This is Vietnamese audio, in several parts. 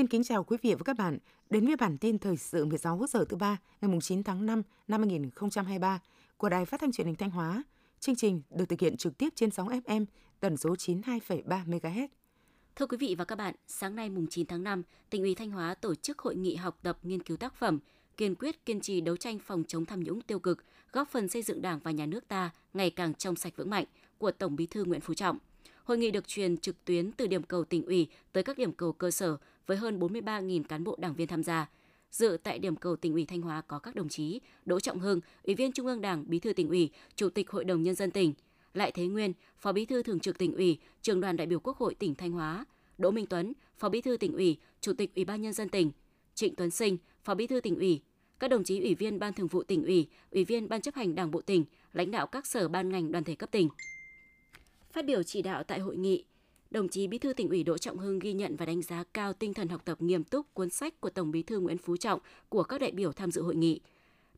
Xin kính chào quý vị và các bạn đến với bản tin thời sự 16 giờ thứ ba ngày 9 tháng 5 năm 2023 của Đài Phát thanh Truyền hình Thanh Hóa. Chương trình được thực hiện trực tiếp trên sóng FM tần số 92,3 MHz. Thưa quý vị và các bạn, sáng nay mùng 9 tháng 5, tỉnh ủy Thanh Hóa tổ chức hội nghị học tập nghiên cứu tác phẩm kiên quyết kiên trì đấu tranh phòng chống tham nhũng tiêu cực, góp phần xây dựng Đảng và nhà nước ta ngày càng trong sạch vững mạnh của Tổng Bí thư Nguyễn Phú Trọng. Hội nghị được truyền trực tuyến từ điểm cầu tỉnh ủy tới các điểm cầu cơ sở với hơn 43.000 cán bộ đảng viên tham gia. Dự tại điểm cầu tỉnh ủy Thanh Hóa có các đồng chí Đỗ Trọng Hưng, Ủy viên Trung ương Đảng, Bí thư tỉnh ủy, Chủ tịch Hội đồng nhân dân tỉnh, Lại Thế Nguyên, Phó Bí thư Thường trực tỉnh ủy, Trường đoàn đại biểu Quốc hội tỉnh Thanh Hóa, Đỗ Minh Tuấn, Phó Bí thư tỉnh ủy, Chủ tịch Ủy ban nhân dân tỉnh, Trịnh Tuấn Sinh, Phó Bí thư tỉnh ủy, các đồng chí ủy viên Ban Thường vụ tỉnh ủy, ủy viên Ban chấp hành Đảng bộ tỉnh, lãnh đạo các sở ban ngành đoàn thể cấp tỉnh. Phát biểu chỉ đạo tại hội nghị, đồng chí Bí thư tỉnh ủy Đỗ Trọng Hưng ghi nhận và đánh giá cao tinh thần học tập nghiêm túc cuốn sách của Tổng Bí thư Nguyễn Phú Trọng của các đại biểu tham dự hội nghị.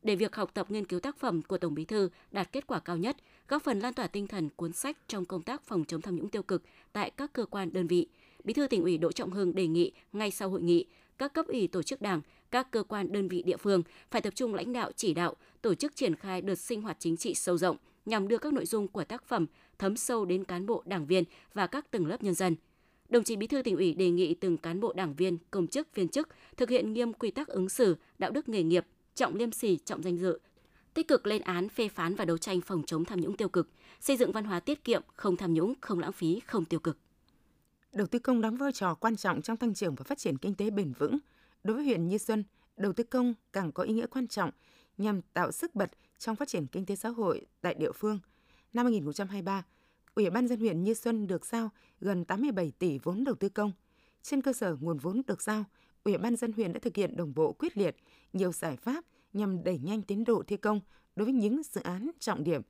Để việc học tập nghiên cứu tác phẩm của Tổng Bí thư đạt kết quả cao nhất, góp phần lan tỏa tinh thần cuốn sách trong công tác phòng chống tham nhũng tiêu cực tại các cơ quan đơn vị, Bí thư tỉnh ủy Đỗ Trọng Hưng đề nghị ngay sau hội nghị, các cấp ủy tổ chức đảng, các cơ quan đơn vị địa phương phải tập trung lãnh đạo chỉ đạo, tổ chức triển khai đợt sinh hoạt chính trị sâu rộng nhằm đưa các nội dung của tác phẩm thấm sâu đến cán bộ đảng viên và các tầng lớp nhân dân. Đồng chí Bí thư tỉnh ủy đề nghị từng cán bộ đảng viên, công chức, viên chức thực hiện nghiêm quy tắc ứng xử, đạo đức nghề nghiệp, trọng liêm sỉ, trọng danh dự, tích cực lên án, phê phán và đấu tranh phòng chống tham nhũng tiêu cực, xây dựng văn hóa tiết kiệm, không tham nhũng, không lãng phí, không tiêu cực. Đầu tư công đóng vai trò quan trọng trong tăng trưởng và phát triển kinh tế bền vững. Đối với huyện Như Xuân, đầu tư công càng có ý nghĩa quan trọng nhằm tạo sức bật trong phát triển kinh tế xã hội tại địa phương. Năm 2023, Ủy ban dân huyện Như Xuân được giao gần 87 tỷ vốn đầu tư công. Trên cơ sở nguồn vốn được giao, Ủy ban dân huyện đã thực hiện đồng bộ quyết liệt nhiều giải pháp nhằm đẩy nhanh tiến độ thi công đối với những dự án trọng điểm.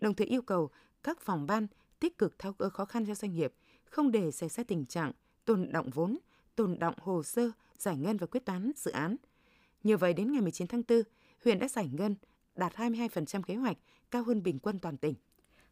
Đồng thời yêu cầu các phòng ban tích cực tháo gỡ khó khăn cho doanh nghiệp, không để xảy ra tình trạng tồn động vốn, tồn động hồ sơ, giải ngân và quyết toán dự án. Nhờ vậy đến ngày 19 tháng 4, huyện đã giải ngân đạt 22% kế hoạch, cao hơn bình quân toàn tỉnh.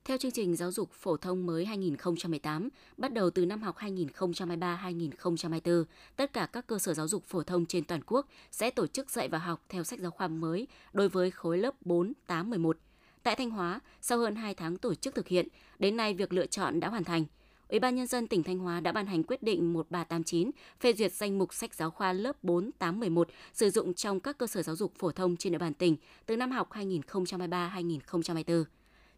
Theo chương trình giáo dục phổ thông mới 2018, bắt đầu từ năm học 2023-2024, tất cả các cơ sở giáo dục phổ thông trên toàn quốc sẽ tổ chức dạy và học theo sách giáo khoa mới đối với khối lớp 4, 8, 11. Tại Thanh Hóa, sau hơn 2 tháng tổ chức thực hiện, đến nay việc lựa chọn đã hoàn thành. Ủy ban Nhân dân tỉnh Thanh Hóa đã ban hành quyết định 1389 phê duyệt danh mục sách giáo khoa lớp 4, 8, 11 sử dụng trong các cơ sở giáo dục phổ thông trên địa bàn tỉnh từ năm học 2023-2024.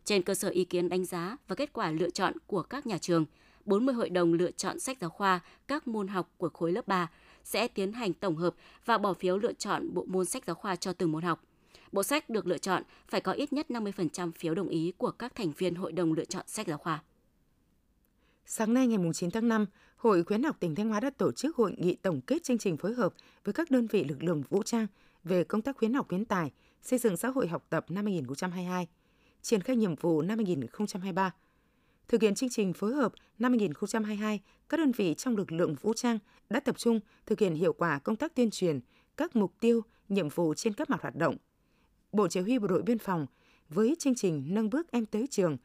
Trên cơ sở ý kiến đánh giá và kết quả lựa chọn của các nhà trường, 40 hội đồng lựa chọn sách giáo khoa các môn học của khối lớp 3 sẽ tiến hành tổng hợp và bỏ phiếu lựa chọn bộ môn sách giáo khoa cho từng môn học. Bộ sách được lựa chọn phải có ít nhất 50% phiếu đồng ý của các thành viên hội đồng lựa chọn sách giáo khoa. Sáng nay ngày 9 tháng 5, Hội khuyến học tỉnh Thanh Hóa đã tổ chức hội nghị tổng kết chương trình phối hợp với các đơn vị lực lượng vũ trang về công tác khuyến học khuyến tài, xây dựng xã hội học tập năm 2022, triển khai nhiệm vụ năm 2023. Thực hiện chương trình phối hợp năm 2022, các đơn vị trong lực lượng vũ trang đã tập trung thực hiện hiệu quả công tác tuyên truyền các mục tiêu, nhiệm vụ trên các mặt hoạt động. Bộ Chỉ huy Bộ đội Biên phòng với chương trình nâng bước em tới trường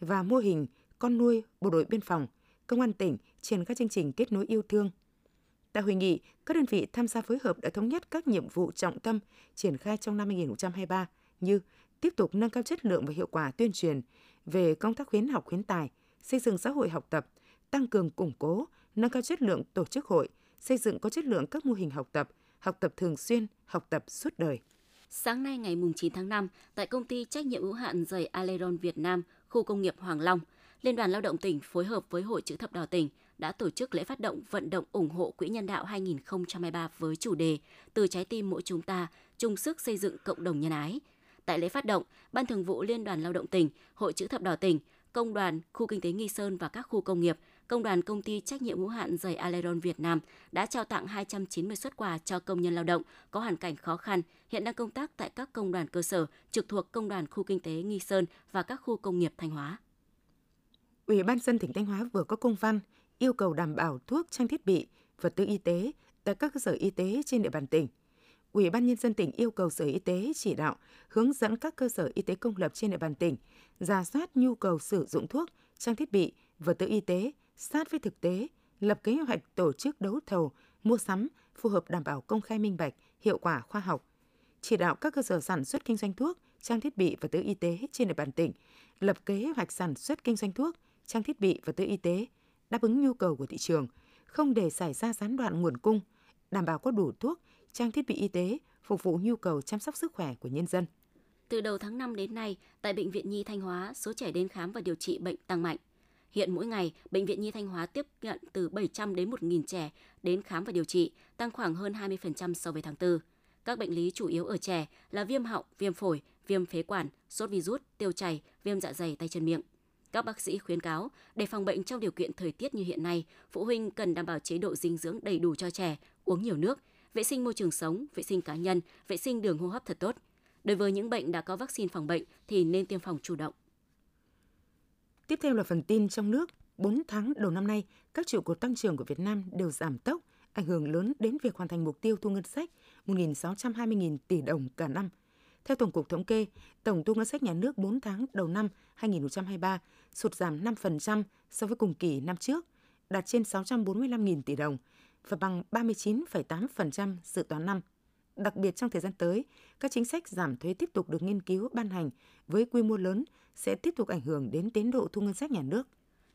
và mô hình con nuôi Bộ đội Biên phòng, Công an tỉnh trên các chương trình kết nối yêu thương. Tại hội nghị, các đơn vị tham gia phối hợp đã thống nhất các nhiệm vụ trọng tâm triển khai trong năm 2023 như tiếp tục nâng cao chất lượng và hiệu quả tuyên truyền về công tác khuyến học khuyến tài, xây dựng xã hội học tập, tăng cường củng cố, nâng cao chất lượng tổ chức hội, xây dựng có chất lượng các mô hình học tập, học tập thường xuyên, học tập suốt đời. Sáng nay ngày 9 tháng 5, tại công ty trách nhiệm hữu hạn giày Aleron Việt Nam, khu công nghiệp Hoàng Long, Liên đoàn Lao động tỉnh phối hợp với Hội chữ thập đỏ tỉnh đã tổ chức lễ phát động vận động ủng hộ Quỹ nhân đạo 2023 với chủ đề Từ trái tim mỗi chúng ta, chung sức xây dựng cộng đồng nhân ái. Tại lễ phát động, Ban Thường vụ Liên đoàn Lao động tỉnh, Hội chữ thập đỏ tỉnh, Công đoàn, Khu Kinh tế Nghi Sơn và các khu công nghiệp, Công đoàn Công ty Trách nhiệm hữu hạn giày Aleron Việt Nam đã trao tặng 290 xuất quà cho công nhân lao động có hoàn cảnh khó khăn, hiện đang công tác tại các công đoàn cơ sở trực thuộc Công đoàn Khu Kinh tế Nghi Sơn và các khu công nghiệp Thanh Hóa. Ủy ban dân tỉnh Thanh Hóa vừa có công văn yêu cầu đảm bảo thuốc, trang thiết bị, vật tư y tế tại các cơ sở y tế trên địa bàn tỉnh. Ủy ban nhân dân tỉnh yêu cầu Sở Y tế chỉ đạo hướng dẫn các cơ sở y tế công lập trên địa bàn tỉnh ra soát nhu cầu sử dụng thuốc, trang thiết bị, vật tư y tế sát với thực tế, lập kế hoạch tổ chức đấu thầu mua sắm phù hợp đảm bảo công khai minh bạch, hiệu quả khoa học. Chỉ đạo các cơ sở sản xuất kinh doanh thuốc, trang thiết bị và tư y tế trên địa bàn tỉnh lập kế hoạch sản xuất kinh doanh thuốc, trang thiết bị và tư y tế đáp ứng nhu cầu của thị trường, không để xảy ra gián đoạn nguồn cung, đảm bảo có đủ thuốc, trang thiết bị y tế phục vụ nhu cầu chăm sóc sức khỏe của nhân dân. Từ đầu tháng 5 đến nay, tại Bệnh viện Nhi Thanh Hóa, số trẻ đến khám và điều trị bệnh tăng mạnh. Hiện mỗi ngày, Bệnh viện Nhi Thanh Hóa tiếp nhận từ 700 đến 1.000 trẻ đến khám và điều trị, tăng khoảng hơn 20% so với tháng 4. Các bệnh lý chủ yếu ở trẻ là viêm họng, viêm phổi, viêm phế quản, sốt virus, tiêu chảy, viêm dạ dày tay chân miệng. Các bác sĩ khuyến cáo, để phòng bệnh trong điều kiện thời tiết như hiện nay, phụ huynh cần đảm bảo chế độ dinh dưỡng đầy đủ cho trẻ, uống nhiều nước, vệ sinh môi trường sống, vệ sinh cá nhân, vệ sinh đường hô hấp thật tốt. Đối với những bệnh đã có vaccine phòng bệnh thì nên tiêm phòng chủ động. Tiếp theo là phần tin trong nước. 4 tháng đầu năm nay, các trụ cột tăng trưởng của Việt Nam đều giảm tốc, ảnh hưởng lớn đến việc hoàn thành mục tiêu thu ngân sách 1.620.000 tỷ đồng cả năm. Theo Tổng cục Thống kê, tổng thu ngân sách nhà nước 4 tháng đầu năm 2023 sụt giảm 5% so với cùng kỳ năm trước, đạt trên 645.000 tỷ đồng và bằng 39,8% dự toán năm. Đặc biệt trong thời gian tới, các chính sách giảm thuế tiếp tục được nghiên cứu ban hành với quy mô lớn sẽ tiếp tục ảnh hưởng đến tiến độ thu ngân sách nhà nước.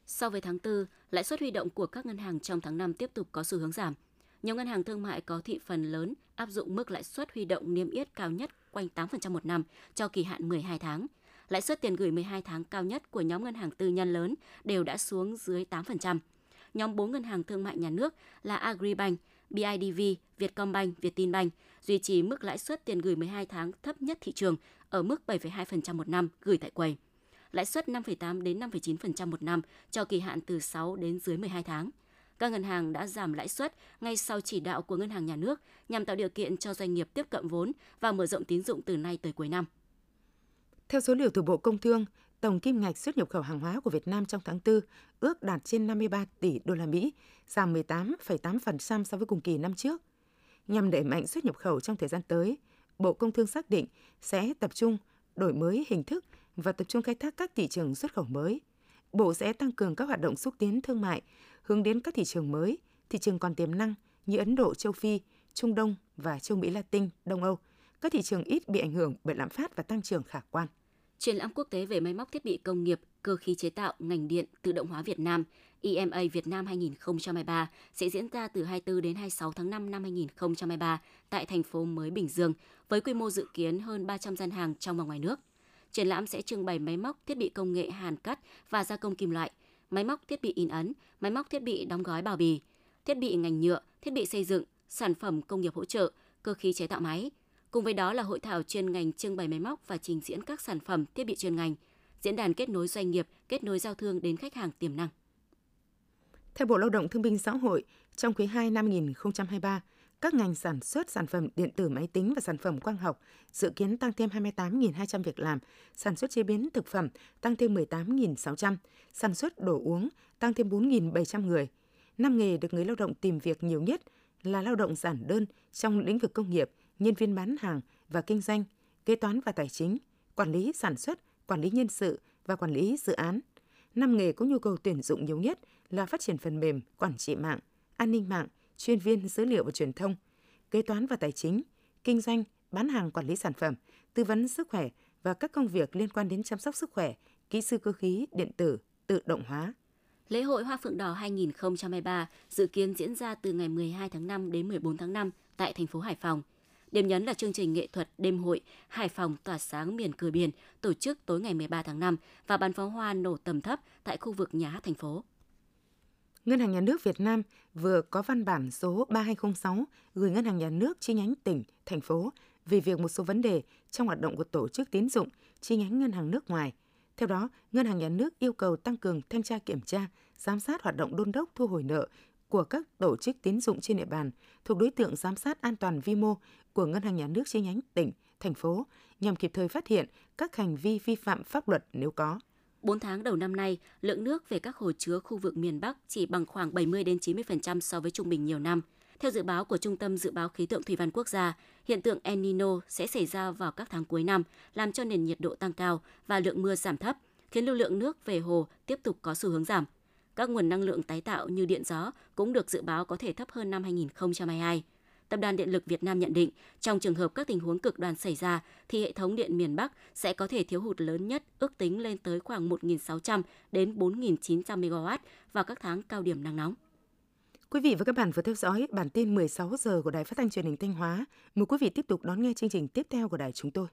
So với tháng 4, lãi suất huy động của các ngân hàng trong tháng 5 tiếp tục có xu hướng giảm. Nhiều ngân hàng thương mại có thị phần lớn áp dụng mức lãi suất huy động niêm yết cao nhất quanh 8% một năm cho kỳ hạn 12 tháng. Lãi suất tiền gửi 12 tháng cao nhất của nhóm ngân hàng tư nhân lớn đều đã xuống dưới 8%. Nhóm 4 ngân hàng thương mại nhà nước là Agribank, BIDV, Vietcombank, Vietinbank duy trì mức lãi suất tiền gửi 12 tháng thấp nhất thị trường ở mức 7,2% một năm gửi tại quầy. Lãi suất 5,8 đến 5,9% một năm cho kỳ hạn từ 6 đến dưới 12 tháng. Các ngân hàng đã giảm lãi suất ngay sau chỉ đạo của ngân hàng nhà nước nhằm tạo điều kiện cho doanh nghiệp tiếp cận vốn và mở rộng tín dụng từ nay tới cuối năm. Theo số liệu từ Bộ Công Thương, tổng kim ngạch xuất nhập khẩu hàng hóa của Việt Nam trong tháng 4 ước đạt trên 53 tỷ đô la Mỹ, giảm 18,8% so với cùng kỳ năm trước. Nhằm đẩy mạnh xuất nhập khẩu trong thời gian tới, Bộ Công Thương xác định sẽ tập trung đổi mới hình thức và tập trung khai thác các thị trường xuất khẩu mới. Bộ sẽ tăng cường các hoạt động xúc tiến thương mại, hướng đến các thị trường mới, thị trường còn tiềm năng như Ấn Độ, châu Phi, Trung Đông và châu Mỹ Latin, Đông Âu, các thị trường ít bị ảnh hưởng bởi lạm phát và tăng trưởng khả quan. Triển lãm quốc tế về máy móc thiết bị công nghiệp, cơ khí chế tạo, ngành điện, tự động hóa Việt Nam EMA Việt Nam 2023 sẽ diễn ra từ 24 đến 26 tháng 5 năm 2023 tại thành phố mới Bình Dương với quy mô dự kiến hơn 300 gian hàng trong và ngoài nước. Triển lãm sẽ trưng bày máy móc, thiết bị công nghệ hàn cắt và gia công kim loại, máy móc thiết bị in ấn, máy móc thiết bị đóng gói bao bì, thiết bị ngành nhựa, thiết bị xây dựng, sản phẩm công nghiệp hỗ trợ, cơ khí chế tạo máy. Cùng với đó là hội thảo chuyên ngành trưng bày máy móc và trình diễn các sản phẩm thiết bị chuyên ngành, diễn đàn kết nối doanh nghiệp, kết nối giao thương đến khách hàng tiềm năng. Theo Bộ Lao động Thương binh Xã hội, trong quý 2 năm 2023, các ngành sản xuất sản phẩm điện tử máy tính và sản phẩm quang học dự kiến tăng thêm 28.200 việc làm, sản xuất chế biến thực phẩm tăng thêm 18.600, sản xuất đồ uống tăng thêm 4.700 người. Năm nghề được người lao động tìm việc nhiều nhất là lao động giản đơn trong lĩnh vực công nghiệp, nhân viên bán hàng và kinh doanh, kế toán và tài chính, quản lý sản xuất, quản lý nhân sự và quản lý dự án. Năm nghề có nhu cầu tuyển dụng nhiều nhất là phát triển phần mềm, quản trị mạng, an ninh mạng, chuyên viên dữ liệu và truyền thông, kế toán và tài chính, kinh doanh, bán hàng quản lý sản phẩm, tư vấn sức khỏe và các công việc liên quan đến chăm sóc sức khỏe, kỹ sư cơ khí, điện tử, tự động hóa. Lễ hội Hoa Phượng Đỏ 2023 dự kiến diễn ra từ ngày 12 tháng 5 đến 14 tháng 5 tại thành phố Hải Phòng. Điểm nhấn là chương trình nghệ thuật đêm hội Hải Phòng tỏa sáng miền cửa biển tổ chức tối ngày 13 tháng 5 và bắn pháo hoa nổ tầm thấp tại khu vực nhà hát thành phố. Ngân hàng Nhà nước Việt Nam vừa có văn bản số 3206 gửi Ngân hàng Nhà nước chi nhánh tỉnh, thành phố về việc một số vấn đề trong hoạt động của tổ chức tín dụng chi nhánh ngân hàng nước ngoài. Theo đó, Ngân hàng Nhà nước yêu cầu tăng cường thanh tra kiểm tra, giám sát hoạt động đôn đốc thu hồi nợ của các tổ chức tín dụng trên địa bàn thuộc đối tượng giám sát an toàn vi mô của Ngân hàng Nhà nước chi nhánh tỉnh, thành phố nhằm kịp thời phát hiện các hành vi vi phạm pháp luật nếu có. 4 tháng đầu năm nay, lượng nước về các hồ chứa khu vực miền Bắc chỉ bằng khoảng 70 đến 90% so với trung bình nhiều năm. Theo dự báo của Trung tâm Dự báo Khí tượng Thủy văn Quốc gia, hiện tượng El Nino sẽ xảy ra vào các tháng cuối năm, làm cho nền nhiệt độ tăng cao và lượng mưa giảm thấp, khiến lưu lượng nước về hồ tiếp tục có xu hướng giảm. Các nguồn năng lượng tái tạo như điện gió cũng được dự báo có thể thấp hơn năm 2022. Tập đoàn Điện lực Việt Nam nhận định, trong trường hợp các tình huống cực đoan xảy ra, thì hệ thống điện miền Bắc sẽ có thể thiếu hụt lớn nhất ước tính lên tới khoảng 1.600 đến 4.900 MW vào các tháng cao điểm nắng nóng. Quý vị và các bạn vừa theo dõi bản tin 16 giờ của Đài Phát thanh Truyền hình Thanh Hóa. Mời quý vị tiếp tục đón nghe chương trình tiếp theo của đài chúng tôi.